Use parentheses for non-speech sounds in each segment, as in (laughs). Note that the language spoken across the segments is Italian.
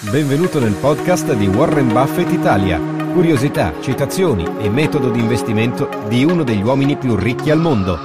Benvenuto nel podcast di Warren Buffett Italia. Curiosità, citazioni e metodo di investimento di uno degli uomini più ricchi al mondo.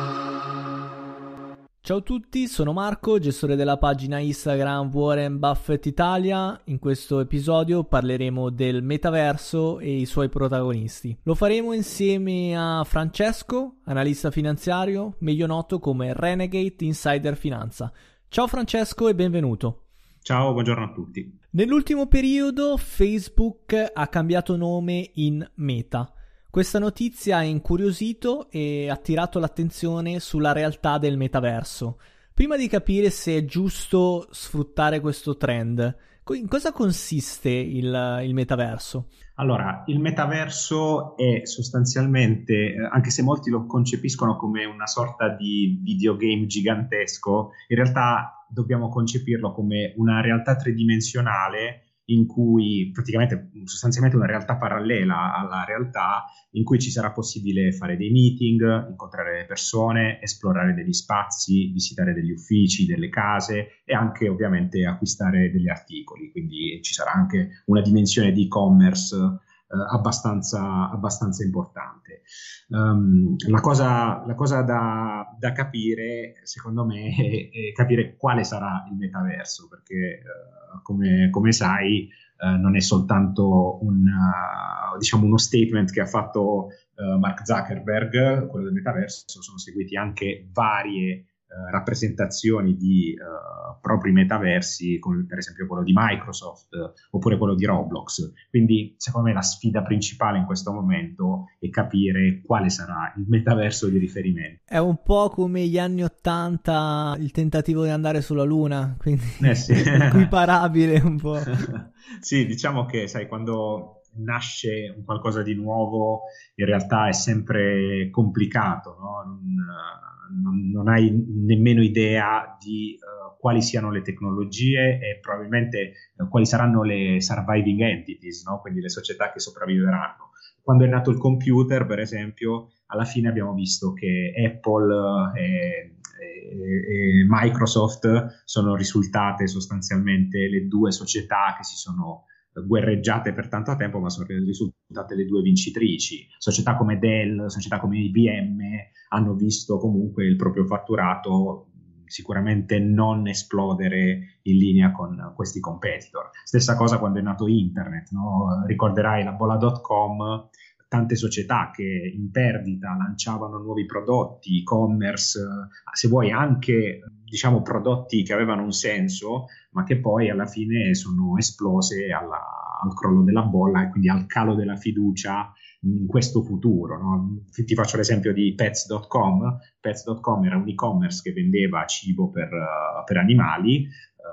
Ciao a tutti, sono Marco, gestore della pagina Instagram Warren Buffett Italia. In questo episodio parleremo del metaverso e i suoi protagonisti. Lo faremo insieme a Francesco, analista finanziario, meglio noto come Renegade Insider Finanza. Ciao Francesco e benvenuto. Ciao, buongiorno a tutti. Nell'ultimo periodo Facebook ha cambiato nome in Meta. Questa notizia ha incuriosito e attirato l'attenzione sulla realtà del metaverso. Prima di capire se è giusto sfruttare questo trend, in cosa consiste il, il metaverso? Allora, il metaverso è sostanzialmente, eh, anche se molti lo concepiscono come una sorta di videogame gigantesco, in realtà dobbiamo concepirlo come una realtà tridimensionale in cui praticamente sostanzialmente una realtà parallela alla realtà in cui ci sarà possibile fare dei meeting, incontrare le persone, esplorare degli spazi, visitare degli uffici, delle case e anche ovviamente acquistare degli articoli, quindi ci sarà anche una dimensione di e-commerce abbastanza, abbastanza, importante. Um, la cosa, la cosa da, da, capire, secondo me, è, è, capire quale sarà il metaverso, perché uh, come, come, sai uh, non è soltanto un, diciamo uno statement che ha fatto Mark Zuckerberg, quello del metaverso, sono seguiti anche varie eh, rappresentazioni di uh, propri metaversi, come per esempio quello di Microsoft uh, oppure quello di Roblox. Quindi, secondo me, la sfida principale in questo momento è capire quale sarà il metaverso di riferimento. È un po' come gli anni Ottanta, il tentativo di andare sulla Luna, quindi eh sì. (laughs) equiparabile un po'. (laughs) sì, diciamo che, sai, quando nasce un qualcosa di nuovo, in realtà è sempre complicato, no? non, non, non hai nemmeno idea di uh, quali siano le tecnologie e probabilmente uh, quali saranno le surviving entities, no? quindi le società che sopravviveranno. Quando è nato il computer, per esempio, alla fine abbiamo visto che Apple e, e, e Microsoft sono risultate sostanzialmente le due società che si sono guerreggiate per tanto tempo, ma sono risultate le due vincitrici. Società come Dell, società come IBM hanno visto comunque il proprio fatturato sicuramente non esplodere in linea con questi competitor. Stessa cosa quando è nato internet, no? ricorderai la bolla.com, tante società che in perdita lanciavano nuovi prodotti, e-commerce, se vuoi anche diciamo prodotti che avevano un senso, ma che poi alla fine sono esplose alla, al crollo della bolla e quindi al calo della fiducia in questo futuro. No? Ti faccio l'esempio di pets.com. Pets.com era un e-commerce che vendeva cibo per, per animali,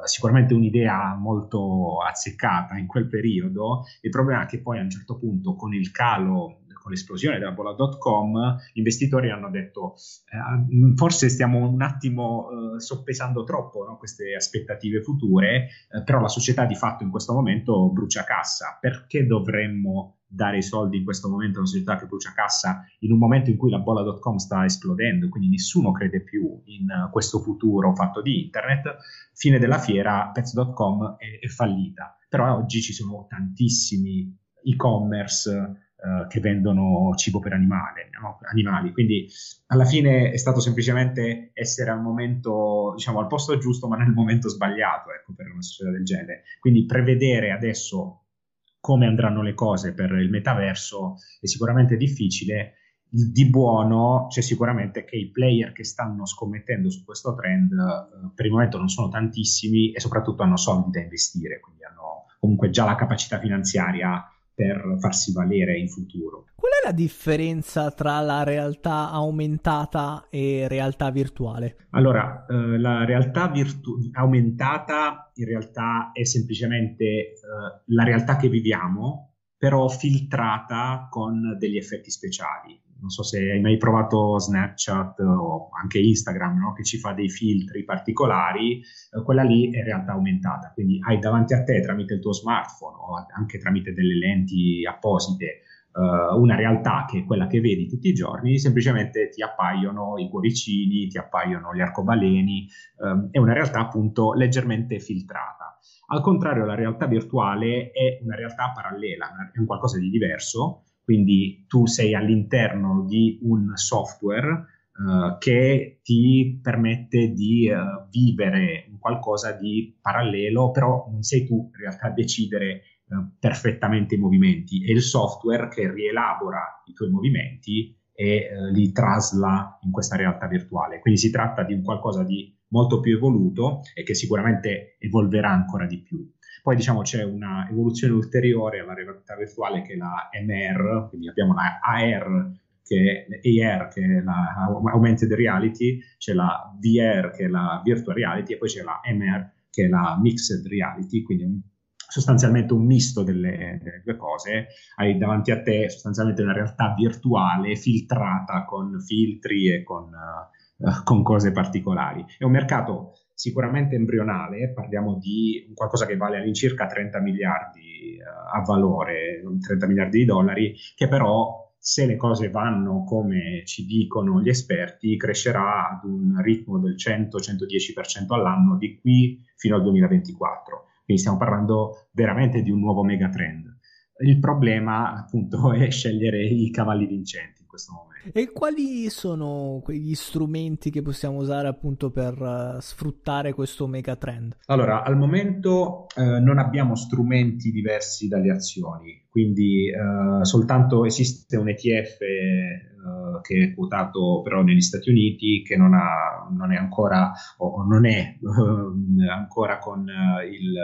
sicuramente un'idea molto azzeccata in quel periodo. Il problema è che poi a un certo punto con il calo con l'esplosione della bolla.com, gli investitori hanno detto eh, forse stiamo un attimo eh, soppesando troppo no, queste aspettative future, eh, però la società di fatto in questo momento brucia cassa. Perché dovremmo dare i soldi in questo momento a una società che brucia cassa in un momento in cui la bolla.com sta esplodendo, quindi nessuno crede più in questo futuro fatto di internet, fine della fiera pets.com è, è fallita. Però oggi ci sono tantissimi e-commerce uh, che vendono cibo per animale, no? animali. Quindi alla fine è stato semplicemente essere al momento, diciamo, al posto giusto, ma nel momento sbagliato, ecco, per una società del genere. Quindi prevedere adesso come andranno le cose per il metaverso è sicuramente difficile. Di buono c'è sicuramente che i player che stanno scommettendo su questo trend eh, per il momento non sono tantissimi e soprattutto hanno soldi da investire, quindi hanno comunque già la capacità finanziaria per farsi valere in futuro. Qual è la differenza tra la realtà aumentata e realtà virtuale? Allora, eh, la realtà virtu- aumentata in realtà è semplicemente eh, la realtà che viviamo, però filtrata con degli effetti speciali non so se hai mai provato Snapchat o anche Instagram, no? che ci fa dei filtri particolari, eh, quella lì è realtà aumentata, quindi hai davanti a te tramite il tuo smartphone o anche tramite delle lenti apposite eh, una realtà che è quella che vedi tutti i giorni, semplicemente ti appaiono i cuoricini, ti appaiono gli arcobaleni, eh, è una realtà appunto leggermente filtrata. Al contrario, la realtà virtuale è una realtà parallela, è un qualcosa di diverso, quindi tu sei all'interno di un software uh, che ti permette di uh, vivere qualcosa di parallelo, però non sei tu in realtà a decidere uh, perfettamente i movimenti, è il software che rielabora i tuoi movimenti e li trasla in questa realtà virtuale. Quindi si tratta di un qualcosa di molto più evoluto e che sicuramente evolverà ancora di più. Poi diciamo c'è una evoluzione ulteriore alla realtà virtuale che è la MR, quindi abbiamo la AR che è AR che è la Augmented Reality, c'è la VR che è la Virtual Reality e poi c'è la MR che è la Mixed Reality, quindi un, sostanzialmente un misto delle, delle, due cose, hai davanti a te sostanzialmente una realtà virtuale filtrata con filtri e con, uh, con cose particolari. È un mercato sicuramente embrionale, parliamo di qualcosa che vale all'incirca 30 miliardi uh, a valore, 30 miliardi di dollari, che però se le cose vanno come ci dicono gli esperti, crescerà ad un ritmo del 100-110% all'anno di qui fino al 2024. Quindi stiamo parlando veramente di un nuovo megatrend. Il problema appunto (laughs) è scegliere i cavalli vincenti in questo momento. E quali sono quegli strumenti che possiamo usare appunto per uh, sfruttare questo megatrend? Allora, al momento uh, non abbiamo strumenti diversi dalle azioni, quindi uh, soltanto esiste un ETF che è quotato però negli Stati Uniti che non, ha, non è ancora o non è (laughs) ancora con il,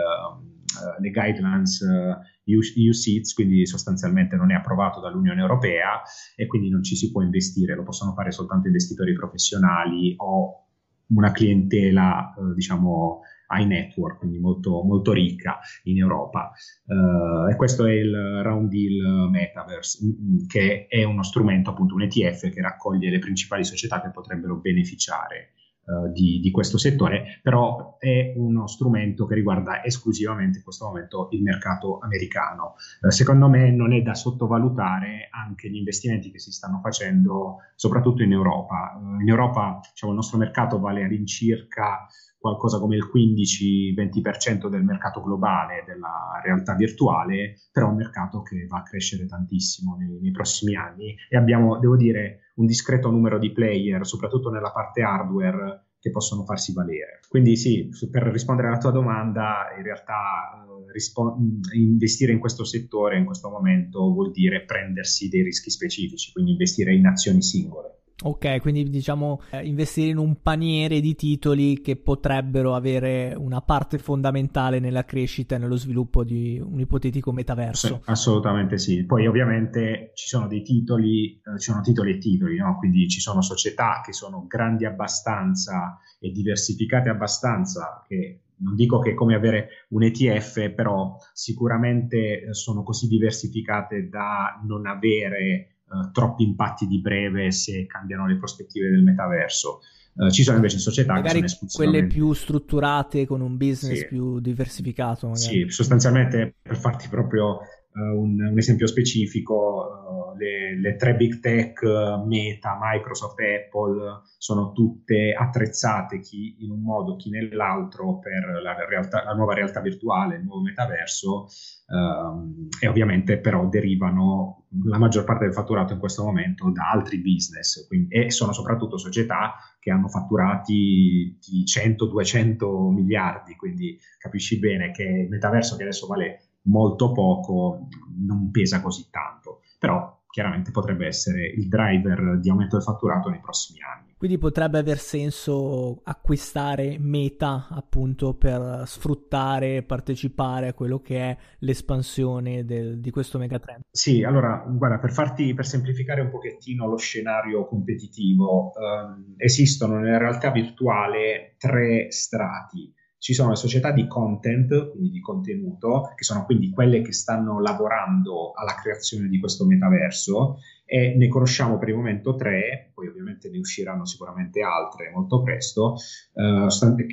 le guidelines EU, EU Seats, quindi sostanzialmente non è approvato dall'Unione Europea e quindi non ci si può investire, lo possono fare soltanto investitori professionali o una clientela, eh, diciamo, high network, quindi molto, molto ricca in Europa. Uh, e questo è il Round Deal Metaverse, mm, mm, che è uno strumento, appunto un ETF che raccoglie le principali società che potrebbero beneficiare uh, di, di, questo settore, però è uno strumento che riguarda esclusivamente in questo momento il mercato americano. Uh, secondo me non è da sottovalutare anche gli investimenti che si stanno facendo, soprattutto in Europa. Uh, in Europa diciamo, il nostro mercato vale all'incirca qualcosa come il 15-20% del mercato globale della realtà virtuale, però è un mercato che va a crescere tantissimo nei, nei, prossimi anni e abbiamo, devo dire, un discreto numero di player, soprattutto nella parte hardware, che possono farsi valere. Quindi sì, per rispondere alla tua domanda, in realtà eh, rispo- investire in questo settore in questo momento vuol dire prendersi dei rischi specifici, quindi investire in azioni singole. Ok, quindi diciamo eh, investire in un paniere di titoli che potrebbero avere una parte fondamentale nella crescita e nello sviluppo di un ipotetico metaverso. Sì, assolutamente sì. Poi ovviamente ci sono dei titoli, eh, ci sono titoli e titoli, no? quindi ci sono società che sono grandi abbastanza e diversificate abbastanza che non dico che è come avere un ETF, però sicuramente eh, sono così diversificate da non avere uh, troppi impatti di breve se cambiano le prospettive del metaverso. Uh, ci sono invece società magari che sono esclusivamente... quelle più strutturate con un business sì. più diversificato. Magari. Sì, sostanzialmente per farti proprio uh, un, un, esempio specifico, le, le, tre big tech, Meta, Microsoft Apple, sono tutte attrezzate chi in un modo, chi nell'altro per la, realtà, la nuova realtà virtuale, il nuovo metaverso um, e ovviamente però derivano la maggior parte del fatturato in questo momento da altri business. Quindi, e sono soprattutto società che hanno fatturati di 100-200 miliardi, quindi capisci bene che il metaverso che adesso vale molto poco non pesa così tanto, però chiaramente potrebbe essere il driver di aumento del fatturato nei prossimi anni. Quindi potrebbe aver senso acquistare Meta appunto per sfruttare e partecipare a quello che è l'espansione del, di questo megatrend. Sì, allora, guarda, per farti, per semplificare un pochettino lo scenario competitivo, ehm, esistono nella realtà virtuale tre strati ci sono le società di content, quindi di contenuto, che sono quindi quelle che stanno lavorando alla creazione di questo metaverso e ne conosciamo per il momento tre, poi ovviamente ne usciranno sicuramente altre molto presto, eh,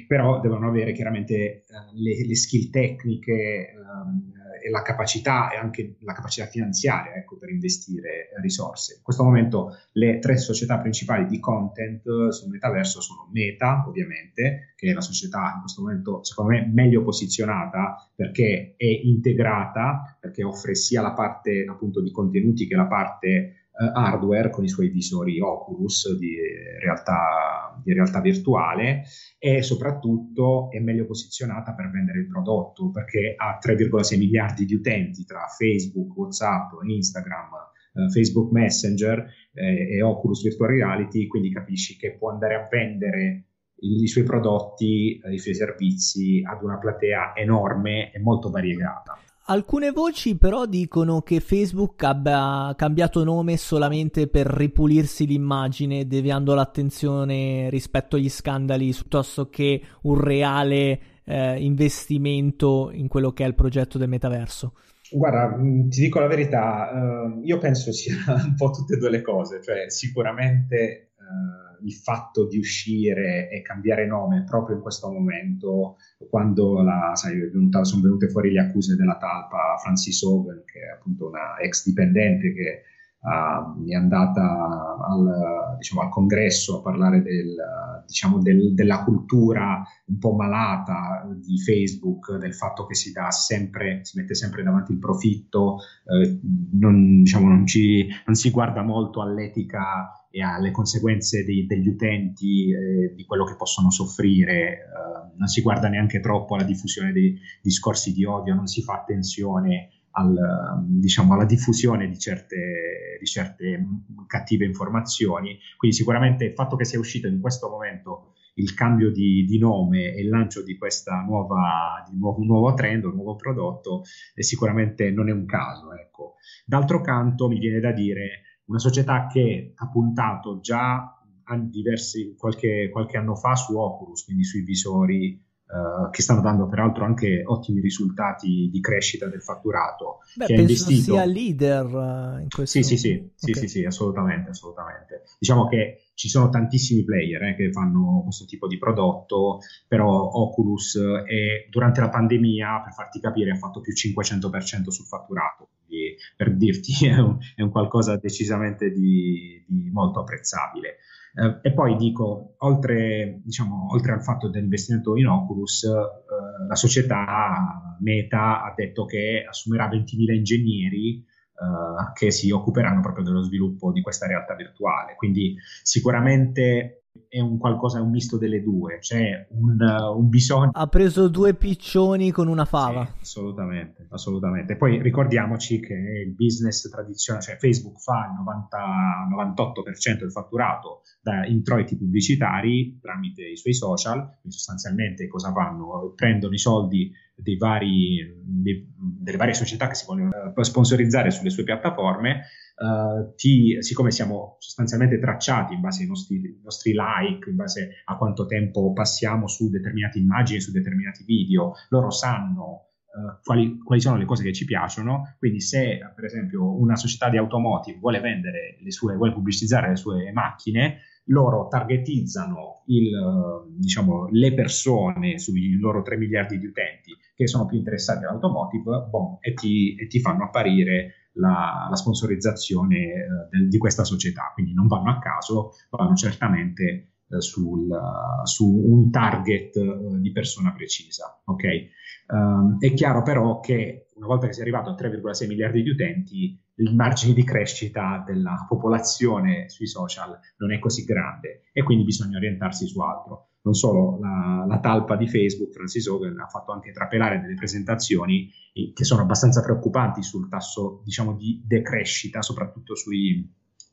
però devono avere chiaramente eh, le, le, skill tecniche eh, e la capacità e anche la capacità finanziaria ecco, per investire risorse. In questo momento le tre società principali di content sul metaverso sono Meta, ovviamente, che è la società in questo momento secondo me meglio posizionata perché è integrata, perché offre sia la parte appunto di contenuti che la parte hardware con i suoi visori Oculus di realtà, di realtà virtuale e soprattutto è meglio posizionata per vendere il prodotto perché ha 3,6 miliardi di utenti tra Facebook, WhatsApp, Instagram, uh, Facebook Messenger eh, e Oculus Virtual Reality, quindi capisci che può andare a vendere i, suoi prodotti, i suoi servizi ad una platea enorme e molto variegata. Alcune voci però dicono che Facebook abbia cambiato nome solamente per ripulirsi l'immagine, deviando l'attenzione rispetto agli scandali piuttosto che un reale eh, investimento in quello che è il progetto del metaverso. Guarda, mm, ti dico la verità, eh, io penso sia (laughs) un po' tutte e due le cose, cioè sicuramente eh, il fatto di uscire e cambiare nome proprio in questo momento, quando la, sai, venuta, sono venute fuori le accuse della talpa Francis Hogan, che è appunto una ex dipendente che uh, è andata al, diciamo, al, congresso a parlare del, diciamo, del, della cultura un po' malata di Facebook, del fatto che si dà sempre, si mette sempre davanti il profitto, eh, non, diciamo, non, ci, non si guarda molto all'etica e alle conseguenze dei, degli utenti, eh, di quello che possono soffrire, eh, non si guarda neanche troppo alla diffusione dei discorsi di odio, non si fa attenzione al, diciamo, alla diffusione di certe, di certe, cattive informazioni. Quindi sicuramente il fatto che sia uscito in questo momento il cambio di, di nome e il lancio di di nuovo, nuovo trend, un nuovo prodotto, sicuramente non è un caso. Ecco. D'altro canto mi viene da dire una società che ha puntato già diversi, qualche, qualche anno fa su Oculus, quindi sui visori Uh, che stanno dando peraltro anche ottimi risultati di crescita del fatturato. Beh, che penso investito... sia leader uh, in questo Sì, sì, sì, okay. sì, sì, sì, assolutamente, assolutamente. Diciamo che ci sono tantissimi player eh, che fanno questo tipo di prodotto, però Oculus è, durante la pandemia, per farti capire, ha fatto più 500% sul fatturato, quindi per dirti (laughs) è un, è un qualcosa decisamente di, di molto apprezzabile. Eh, e poi dico, oltre, diciamo, oltre, al fatto dell'investimento in Oculus, eh, la società Meta ha detto che assumerà 20.000 ingegneri eh, che si occuperanno proprio dello sviluppo di questa realtà virtuale. Quindi sicuramente è un qualcosa, un misto delle due, c'è un, un, bisogno. Ha preso due piccioni con una fava. Sì, assolutamente, assolutamente. Poi ricordiamoci che il business tradizionale, cioè Facebook fa il 90, 98% del fatturato da introiti pubblicitari tramite i suoi social, quindi sostanzialmente cosa fanno? Prendono i soldi dei vari, dei, delle varie società che si vogliono eh, sponsorizzare sulle sue piattaforme Uh, ti, siccome siamo sostanzialmente tracciati in base ai nostri, nostri, like, in base a quanto tempo passiamo su determinate immagini, su determinati video, loro sanno uh, quali, quali, sono le cose che ci piacciono. Quindi, se per esempio una società di automotive vuole vendere le sue, vuole pubblicizzare le sue macchine, loro targetizzano il, diciamo, le persone sui loro 3 miliardi di utenti che sono più interessati all'automotive bon, e, ti, e ti fanno apparire la, la sponsorizzazione eh, del, di questa società, quindi non vanno a caso, vanno certamente eh, sul, su un target eh, di persona precisa. Okay? Um, è chiaro però che una volta che si è arrivato a 3,6 miliardi di utenti, il margine di crescita della popolazione sui social non è così grande e quindi bisogna orientarsi su altro non solo la, la, talpa di Facebook, Francis Hogan, ha fatto anche trapelare delle presentazioni che sono abbastanza preoccupanti sul tasso diciamo, di decrescita, soprattutto sui,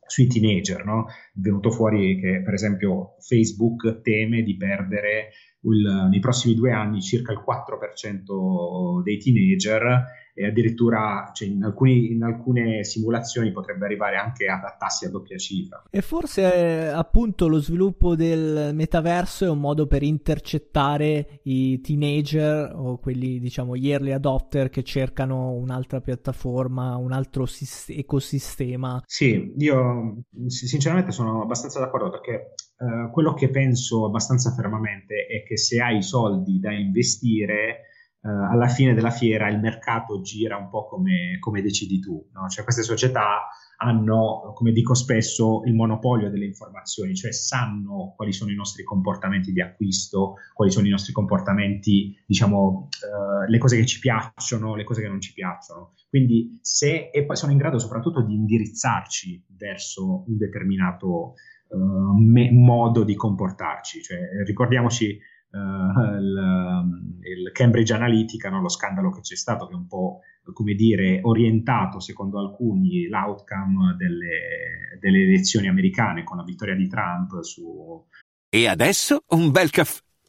sui teenager, no? È venuto fuori che per esempio Facebook teme di perdere il, nei prossimi due anni circa il 4% dei teenager e addirittura cioè, in, alcuni, in, alcune simulazioni potrebbe arrivare anche a, a tassi a doppia cifra. E forse eh, appunto lo sviluppo del metaverso è un modo per intercettare i teenager o quelli diciamo gli early adopter che cercano un'altra piattaforma, un altro sis- ecosistema. Sì, io sinceramente sono abbastanza d'accordo perché Uh, quello che penso abbastanza fermamente è che se hai soldi da investire, uh, alla fine della fiera il mercato gira un po' come, come decidi tu. No? Cioè queste società hanno, come dico spesso, il monopolio delle informazioni, cioè sanno quali sono i nostri comportamenti di acquisto, quali sono i nostri comportamenti, diciamo, uh, le cose che ci piacciono, le cose che non ci piacciono. Quindi se, e poi sono in grado soprattutto di indirizzarci verso un determinato uh, me- modo di comportarci. Cioè, ricordiamoci uh, il, il, Cambridge Analytica, no? lo scandalo che c'è stato, che è un po' come dire orientato secondo alcuni l'outcome delle, delle elezioni americane con la vittoria di Trump su... E adesso un bel caffè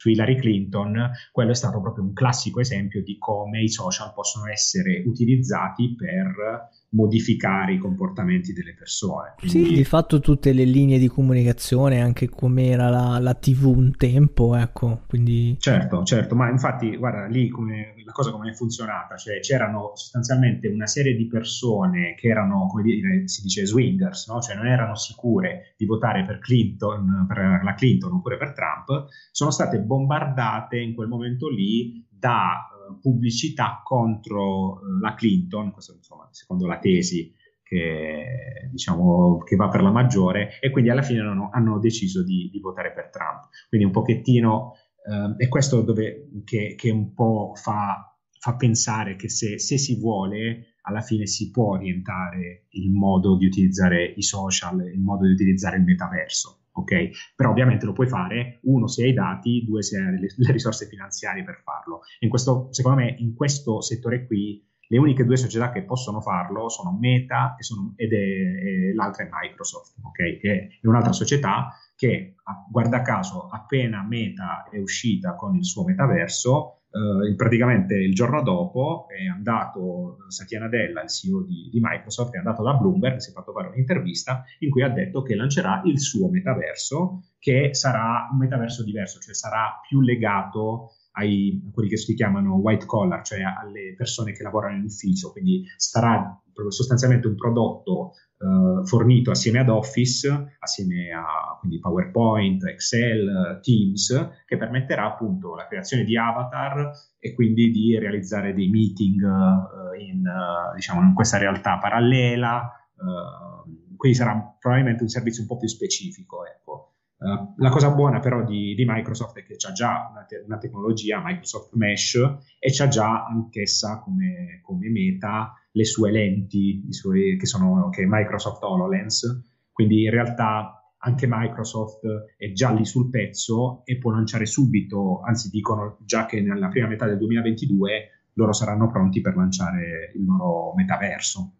su Hillary Clinton, quello è stato proprio un classico esempio di come i social possono essere utilizzati per modificare i comportamenti delle persone. Quindi... Sì, di fatto tutte le linee di comunicazione, anche come era la, la, TV un tempo, ecco, quindi... Certo, certo, ma infatti, guarda, lì come, la cosa come è funzionata, cioè c'erano sostanzialmente una serie di persone che erano, come dire, si dice swingers, no? cioè non erano sicure di votare per Clinton, per la Clinton oppure per Trump, sono state bombardate in quel momento lì da pubblicità contro eh, la Clinton, questo insomma secondo la tesi che, diciamo, che va per la maggiore, e quindi alla fine hanno, hanno deciso di, di, votare per Trump. Quindi un pochettino, eh, è questo dove, che, che un po' fa, fa pensare che se, se si vuole alla fine si può orientare il modo di utilizzare i social, il modo di utilizzare il metaverso ok? Però ovviamente lo puoi fare, uno se hai i dati, due se hai le, le risorse finanziarie per farlo. In questo, secondo me, in questo settore qui, le uniche due società che possono farlo sono Meta e sono, ed è, è, l'altra è Microsoft, ok? Che è un'altra società che, guarda caso, appena Meta è uscita con il suo metaverso, Uh, praticamente il giorno dopo è andato Satya Nadella, il CEO di, di, Microsoft, è andato da Bloomberg, si è fatto fare un'intervista in cui ha detto che lancerà il suo metaverso, che sarà un metaverso diverso, cioè sarà più legato ai, a quelli che si chiamano white collar, cioè alle persone che lavorano in ufficio, quindi sarà sostanzialmente un prodotto uh, fornito assieme ad Office, assieme a quindi PowerPoint, Excel, Teams, che permetterà appunto la creazione di avatar e quindi di realizzare dei meeting uh, in, uh, diciamo, in questa realtà parallela. quindi sarà probabilmente un servizio un po' più specifico. Ecco. Uh, la cosa buona però di, di, Microsoft è che c'ha già una, te- una, tecnologia, Microsoft Mesh, e c'ha già anch'essa come, come meta le sue lenti, suoi, che sono che Microsoft HoloLens, quindi in realtà anche Microsoft è già lì sul pezzo e può lanciare subito, anzi dicono già che nella prima metà del 2022 loro saranno pronti per lanciare il loro metaverso.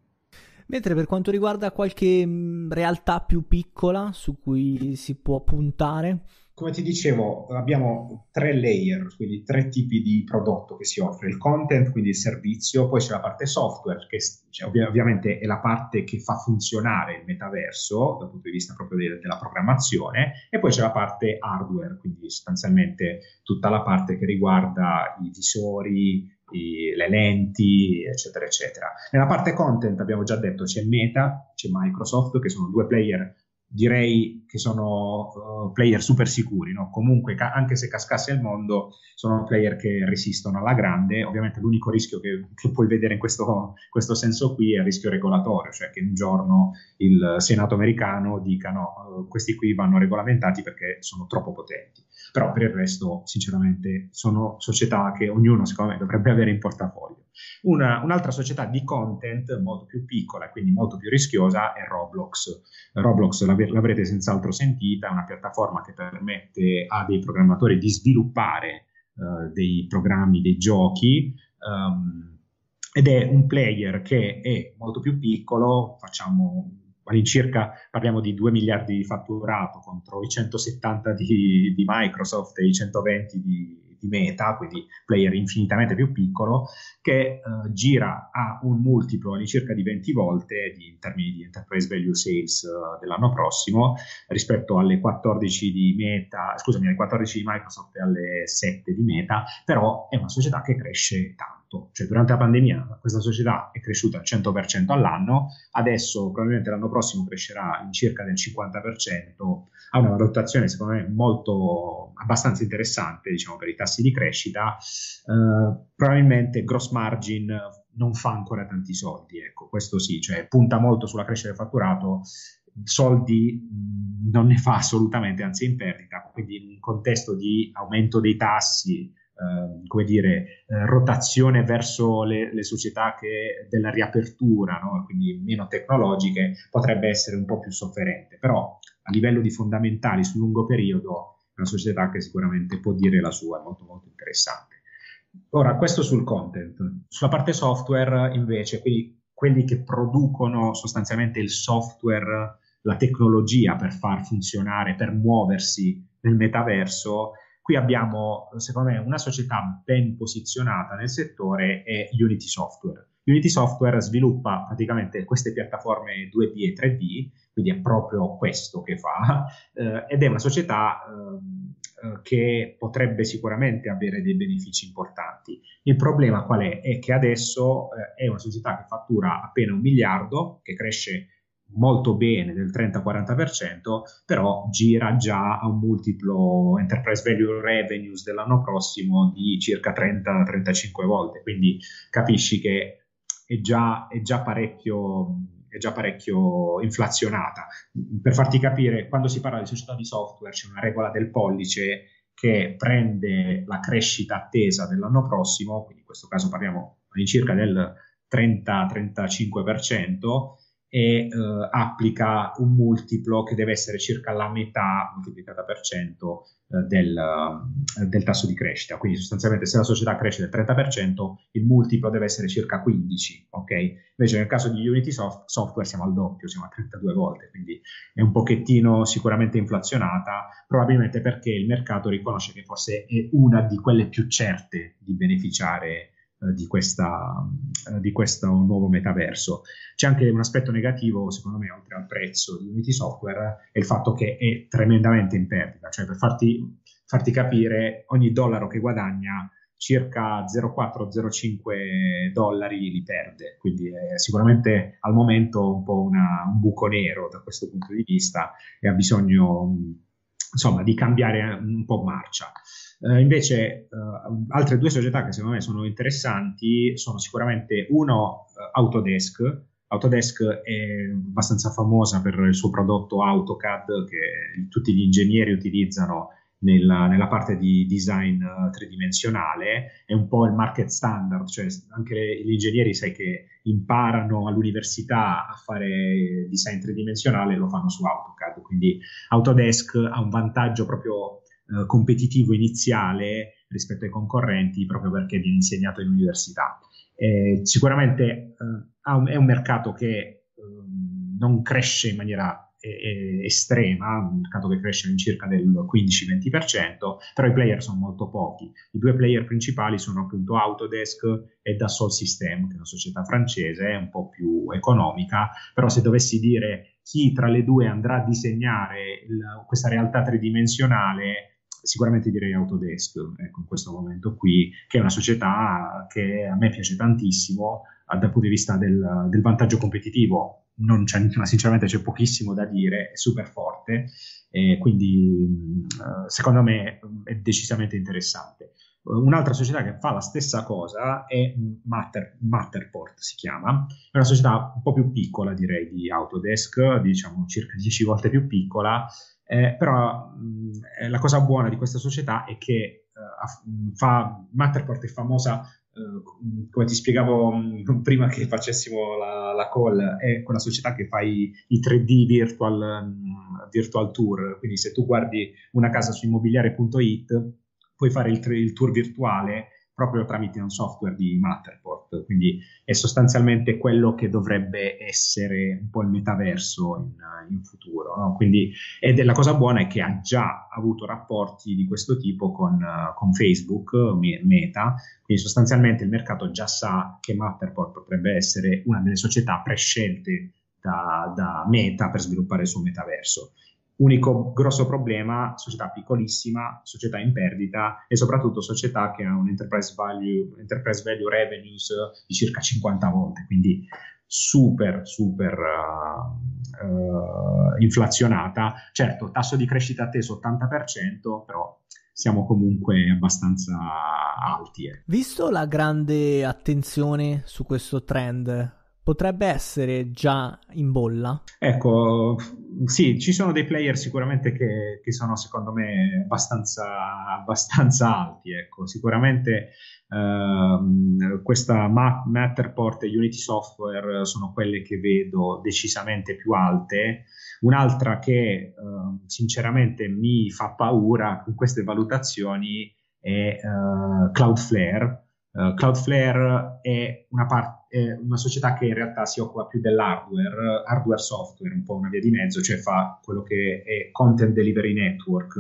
Mentre per quanto riguarda qualche mm, realtà più piccola su cui si può puntare, come ti dicevo, abbiamo tre layer, quindi tre tipi di prodotto che si offre, il content, quindi il servizio, poi c'è la parte software, che cioè, ovvi- ovviamente è la parte che fa funzionare il metaverso dal punto di vista proprio de- della programmazione, e poi c'è la parte hardware, quindi sostanzialmente tutta la parte che riguarda i visori, i, le lenti, eccetera, eccetera. Nella parte content abbiamo già detto c'è Meta, c'è Microsoft, che sono due player direi che sono uh, player super sicuri, no? comunque ca- anche se cascasse il mondo sono player che resistono alla grande, ovviamente l'unico rischio che, che puoi vedere in questo, questo, senso qui è il rischio regolatorio, cioè che un giorno il Senato americano dica no, uh, questi qui vanno regolamentati perché sono troppo potenti, però per il resto sinceramente sono società che ognuno secondo me dovrebbe avere in portafoglio. Una, un'altra società di content molto più piccola e quindi molto più rischiosa è Roblox. Roblox l'avrete senz'altro sentita, è una piattaforma che permette a dei programmatori di sviluppare uh, dei programmi, dei giochi. Um, ed è un player che è molto più piccolo, facciamo all'incirca parliamo di 2 miliardi di fatturato contro i 170 di, di Microsoft e i 120 di, di Meta, quindi player infinitamente più piccolo, che eh, gira a un multiplo all'incirca di 20 volte di, in termini di enterprise value sales uh, dell'anno prossimo rispetto alle 14 di Meta, scusami, alle 14 di Microsoft e alle 7 di Meta, però è una società che cresce tanto. Cioè durante la pandemia questa società è cresciuta al 100% all'anno, adesso probabilmente l'anno prossimo crescerà in circa del 50%, ha una valutazione secondo me molto abbastanza interessante diciamo per i tassi di crescita, eh, probabilmente gross margin non fa ancora tanti soldi, ecco, questo sì, cioè punta molto sulla crescita del fatturato, soldi non ne fa assolutamente, anzi è in perdita, quindi in un contesto di aumento dei tassi, Ehm, come dire, eh, rotazione verso le, le, società che della riapertura, no? quindi meno tecnologiche, potrebbe essere un po' più sofferente. Però a livello di fondamentali sul lungo periodo una società che sicuramente può dire la sua, è molto molto interessante. Ora, questo sul content. Sulla parte software, invece, quindi quelli che producono sostanzialmente il software, la tecnologia per far funzionare, per muoversi nel metaverso, Qui abbiamo, secondo me, una società ben posizionata nel settore è Unity Software. Unity Software sviluppa praticamente queste piattaforme 2D e 3D, quindi è proprio questo che fa, (laughs) eh, ed è una società eh, eh, che potrebbe sicuramente avere dei benefici importanti. Il problema qual è? È che adesso eh, è una società che fattura appena un miliardo, che cresce molto bene del 30-40%, però gira già a un multiplo enterprise value revenues dell'anno prossimo di circa 30-35 volte, quindi capisci che è già, è già parecchio è già parecchio inflazionata. Per farti capire, quando si parla di società di software c'è una regola del pollice che prende la crescita attesa dell'anno prossimo, quindi in questo caso parliamo all'incirca del 30-35%, e eh, applica un multiplo che deve essere circa la metà moltiplicata per cento eh, del, eh, del, tasso di crescita. Quindi sostanzialmente se la società cresce del 30%, il multiplo deve essere circa 15, ok? Invece nel caso di Unity Soft, Software siamo al doppio, siamo a 32 volte, quindi è un pochettino sicuramente inflazionata, probabilmente perché il mercato riconosce che forse è una di quelle più certe di beneficiare di, questa, eh, di, questo nuovo metaverso. C'è anche un aspetto negativo, secondo me, oltre al prezzo di Unity Software, è il fatto che è tremendamente in perdita. Cioè, per farti, farti capire, ogni dollaro che guadagna circa 0,4-0,5 dollari li perde, quindi è sicuramente al momento un po' una, un buco nero da questo punto di vista e ha bisogno insomma di cambiare un po' marcia. Uh, invece uh, altre due società che secondo me sono interessanti sono sicuramente uno uh, Autodesk. Autodesk è abbastanza famosa per il suo prodotto AutoCAD che tutti gli ingegneri utilizzano nella, nella, parte di design tridimensionale, è un po' il market standard, cioè anche gli ingegneri sai che imparano all'università a fare design tridimensionale lo fanno su AutoCAD, quindi Autodesk ha un vantaggio proprio eh, competitivo iniziale rispetto ai concorrenti proprio perché viene insegnato in università. Eh, sicuramente eh, è un mercato che ehm, non cresce in maniera estrema, un mercato che cresce all'incirca del 15-20%, però i player sono molto pochi. I due player principali sono appunto Autodesk e Dassault System, che è una società francese, un po' più economica, però se dovessi dire chi tra le due andrà a disegnare il, questa realtà tridimensionale, sicuramente direi Autodesk ecco, in questo momento qui, che è una società che a me piace tantissimo dal punto di vista del, del vantaggio competitivo. Non c'è, sinceramente c'è pochissimo da dire, è super forte, e quindi secondo me è decisamente interessante. Un'altra società che fa la stessa cosa è Matter, Matterport, si chiama, è una società un po' più piccola direi di Autodesk, diciamo circa 10 volte più piccola, eh, però mh, la cosa buona di questa società è che eh, fa, Matterport è famosa come ti spiegavo um, (laughs) prima che facessimo la, la, call, è quella società che fa i, i 3D virtual, um, virtual, tour. Quindi, se tu guardi una casa su immobiliare.it, puoi fare il, il tour virtuale proprio tramite un software di Matterport, quindi è sostanzialmente quello che dovrebbe essere un po' il metaverso in, in futuro. No? Quindi, ed la cosa buona è che ha già avuto rapporti di questo tipo con, con Facebook, Meta, quindi sostanzialmente il mercato già sa che Matterport potrebbe essere una delle società prescelte da, da Meta per sviluppare il suo metaverso. Unico grosso problema, società piccolissima, società in perdita e soprattutto società che ha un enterprise value, enterprise value revenues di circa 50 volte, quindi super, super uh, uh, inflazionata. Certo, tasso di crescita atteso 80%, però siamo comunque abbastanza alti. Eh. Visto la grande attenzione su questo trend, potrebbe essere già in bolla? Ecco, sì, ci sono dei player sicuramente che, che sono secondo me abbastanza, abbastanza alti. Ecco. Sicuramente uh, questa Matterport e Unity Software sono quelle che vedo decisamente più alte. Un'altra che uh, sinceramente mi fa paura con queste valutazioni è uh, Cloudflare Uh, Cloudflare è una, part- è una, società che in realtà si occupa più dell'hardware, hardware software, un po' una via di mezzo, cioè fa quello che è Content Delivery Network,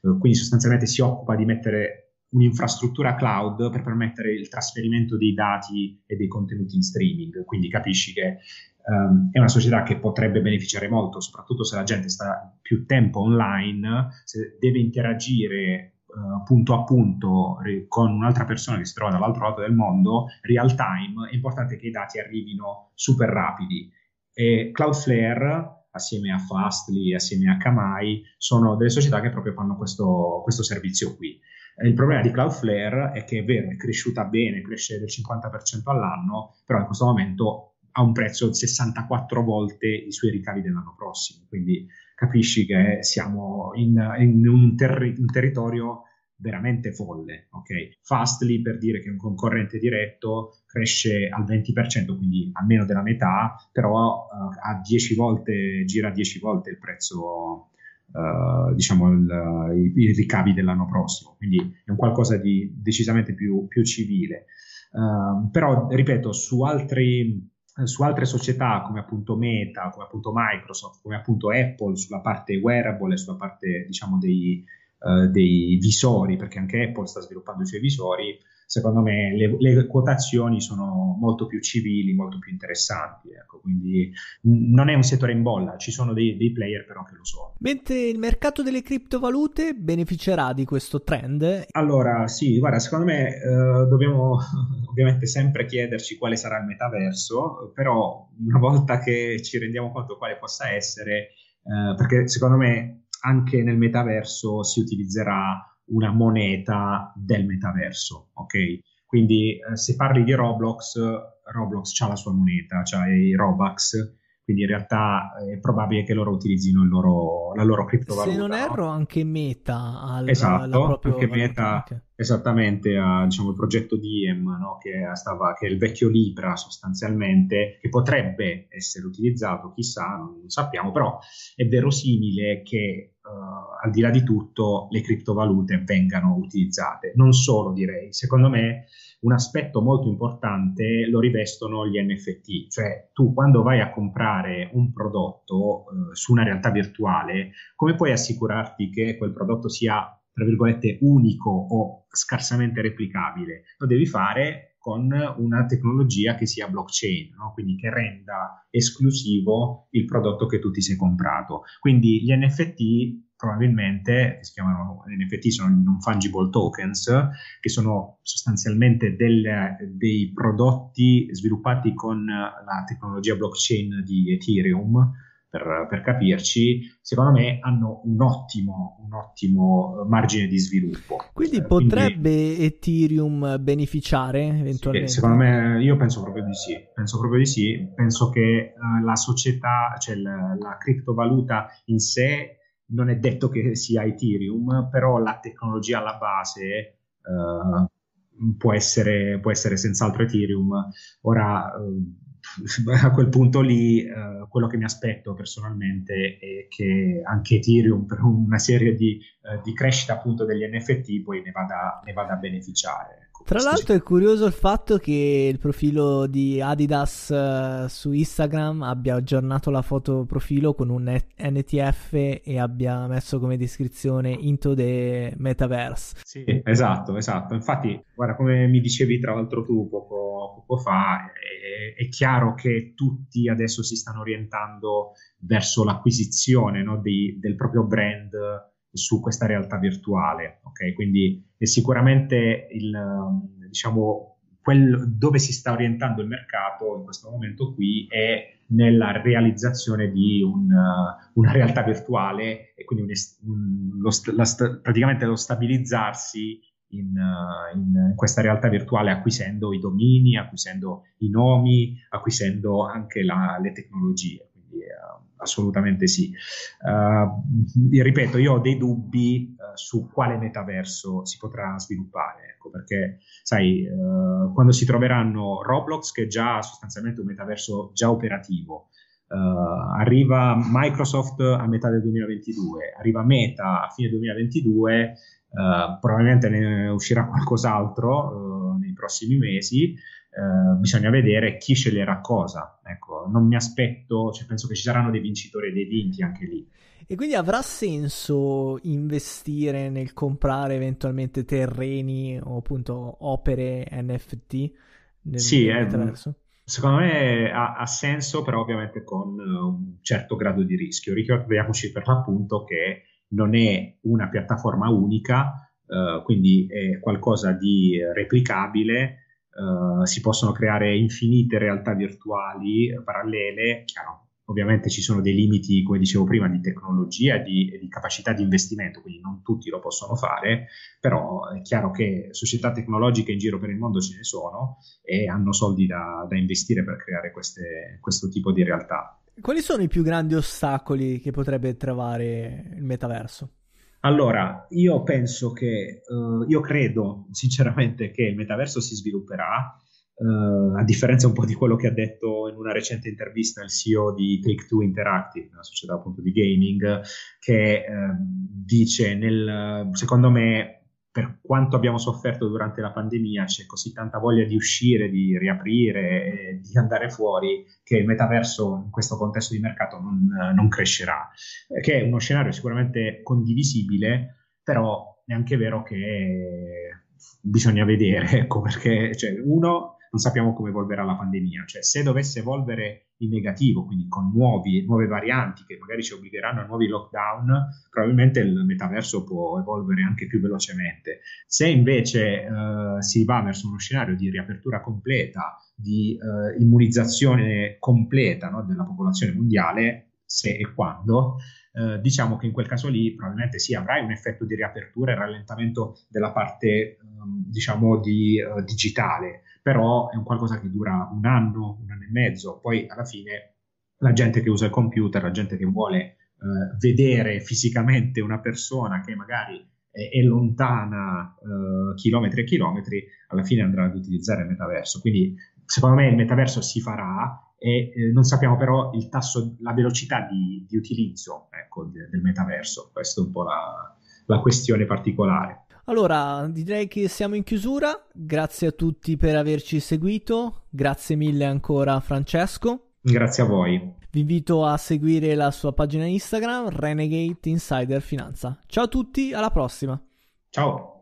uh, quindi sostanzialmente si occupa di mettere un'infrastruttura cloud per permettere il trasferimento dei dati e dei contenuti in streaming. Quindi capisci che um, è una società che potrebbe beneficiare molto, soprattutto se la gente sta più tempo online, se deve interagire uh, punto a punto con un'altra persona che si trova dall'altro lato del mondo, real time, è importante che i dati arrivino super rapidi. E Cloudflare, assieme a Fastly, assieme a Kamai, sono delle società che proprio fanno questo, questo servizio qui. Il problema di Cloudflare è che è vero, è cresciuta bene, cresce del 50% all'anno, però in questo momento ha un prezzo 64 volte i suoi ricavi dell'anno prossimo. Quindi capisci che siamo in, in un, terri- un, territorio veramente folle. Okay? Fastly, per dire che è un concorrente diretto, cresce al 20%, quindi a meno della metà, però uh, a 10 volte, gira 10 volte il prezzo. Uh, diciamo il, i, i, ricavi dell'anno prossimo quindi è un qualcosa di decisamente più, più civile uh, però ripeto su altri su altre società come appunto Meta, come appunto Microsoft, come appunto Apple sulla parte wearable e sulla parte diciamo dei, uh, dei visori, perché anche Apple sta sviluppando i suoi visori, secondo me le, le, quotazioni sono molto più civili, molto più interessanti. Ecco, quindi n- non è un settore in bolla, ci sono dei, dei, player però che lo sono. Mentre il mercato delle criptovalute beneficerà di questo trend? Allora, sì, guarda, secondo me eh, dobbiamo (laughs) ovviamente sempre chiederci quale sarà il metaverso, però una volta che ci rendiamo conto quale possa essere, eh, perché secondo me anche nel metaverso si utilizzerà una moneta del metaverso, ok? Quindi eh, se parli di Roblox, Roblox ha la sua moneta, ha i Robux, quindi in realtà eh, è probabile che loro utilizzino loro, la loro criptovaluta. Se non erro, no? anche Meta ha esatto, anche Meta, okay. esattamente, ha diciamo, il progetto Diem, no? che, stava, che, è il vecchio Libra sostanzialmente, che potrebbe essere utilizzato, chissà, non sappiamo, però è verosimile che uh, al di là di tutto le criptovalute vengano utilizzate. Non solo direi, secondo me un aspetto molto importante lo rivestono gli NFT, cioè tu quando vai a comprare un prodotto uh, su una realtà virtuale, come puoi assicurarti che quel prodotto sia tra virgolette unico o scarsamente replicabile? Lo devi fare con una tecnologia che sia blockchain, no? quindi che renda esclusivo il prodotto che tu ti sei comprato. Quindi gli NFT probabilmente, si chiamano NFT, sono non fungible tokens, che sono sostanzialmente del, dei prodotti sviluppati con la tecnologia blockchain di Ethereum, per, per, capirci, secondo me hanno un ottimo, un ottimo margine di sviluppo. Quindi potrebbe Quindi, Ethereum beneficiare eventualmente? Sì, secondo me, io penso proprio di sì. Penso proprio di sì. Penso che uh, la società, cioè la, la criptovaluta in sé non è detto che sia Ethereum, però la tecnologia alla base uh, può, essere, può essere senz'altro Ethereum. Ora, uh, (laughs) a quel punto lì uh, quello che mi aspetto personalmente è che anche Ethereum per una serie di, uh, di crescita appunto degli NFT poi ne vada, ne vada a beneficiare. Tra l'altro è curioso il fatto che il profilo di Adidas uh, su Instagram abbia aggiornato la foto profilo con un NTF e abbia messo come descrizione Into the Metaverse. Sì, esatto, esatto. Infatti, guarda, come mi dicevi tra l'altro tu poco, poco fa, è, è, chiaro che tutti adesso si stanno orientando verso l'acquisizione no, di, del proprio brand su questa realtà virtuale. Okay? Quindi sicuramente il, diciamo, quel, dove si sta orientando il mercato in questo momento qui è nella realizzazione di un, una realtà virtuale e quindi un, lo, la, praticamente lo stabilizzarsi in, in, questa realtà virtuale acquisendo i domini, acquisendo i nomi, acquisendo anche la, le tecnologie. Quindi, uh, assolutamente sì. Uh, ripeto, io ho dei dubbi uh, su quale metaverso si potrà sviluppare, ecco, perché sai, uh, quando si troveranno Roblox, che è già sostanzialmente un metaverso già operativo, arriva Microsoft a metà del 2022, arriva Meta a fine 2022, probabilmente ne uscirà qualcos'altro nei prossimi mesi. Uh, bisogna vedere chi sceglierà cosa. Ecco, non mi aspetto, cioè penso che ci saranno dei vincitori e dei vinti anche lì. E quindi avrà senso investire nel comprare eventualmente terreni o appunto opere NFT nel, sì, nel eh, secondo me ha, ha, senso, però ovviamente con un certo grado di rischio. Ricordiamoci per l'appunto che non è una piattaforma unica, uh, quindi è qualcosa di replicabile Uh, si possono creare infinite realtà virtuali parallele, chiaro, ovviamente ci sono dei limiti, come dicevo prima, di tecnologia e di, di, capacità di investimento, quindi non tutti lo possono fare, però è chiaro che società tecnologiche in giro per il mondo ce ne sono e hanno soldi da, da investire per creare queste, questo tipo di realtà. Quali sono i più grandi ostacoli che potrebbe trovare il metaverso? Allora, io penso che, uh, io credo sinceramente che il metaverso si svilupperà, uh, a differenza un po' di quello che ha detto in una recente intervista il CEO di Take-Two Interactive, una società appunto di gaming, che uh, dice nel, secondo me per quanto abbiamo sofferto durante la pandemia, c'è così tanta voglia di uscire, di riaprire, di andare fuori, che il metaverso in questo contesto di mercato non, non crescerà, che è uno scenario sicuramente condivisibile, però è anche vero che bisogna vedere, ecco, perché cioè, uno non sappiamo come evolverà la pandemia, cioè se dovesse evolvere in negativo, quindi con nuovi, nuove varianti che magari ci obbligheranno a nuovi lockdown, probabilmente il metaverso può evolvere anche più velocemente. Se invece eh, si va verso uno scenario di riapertura completa, di eh, immunizzazione completa no, della popolazione mondiale, se e quando, eh, diciamo che in quel caso lì probabilmente sì, avrai un effetto di riapertura e rallentamento della parte, ehm, diciamo, di, uh, digitale, però è un qualcosa che dura un anno, un anno e mezzo, poi alla fine la gente che usa il computer, la gente che vuole uh, vedere fisicamente una persona che magari è, è lontana uh, chilometri e chilometri, alla fine andrà ad utilizzare il metaverso. Quindi secondo me il metaverso si farà, e eh, non sappiamo però il tasso, la velocità di, di utilizzo ecco, de, del metaverso. Questa è un po' la, la questione particolare. Allora, direi che siamo in chiusura. Grazie a tutti per averci seguito. Grazie mille ancora Francesco. Grazie a voi. Vi invito a seguire la sua pagina Instagram Renegade Insider Finanza. Ciao a tutti, alla prossima. Ciao.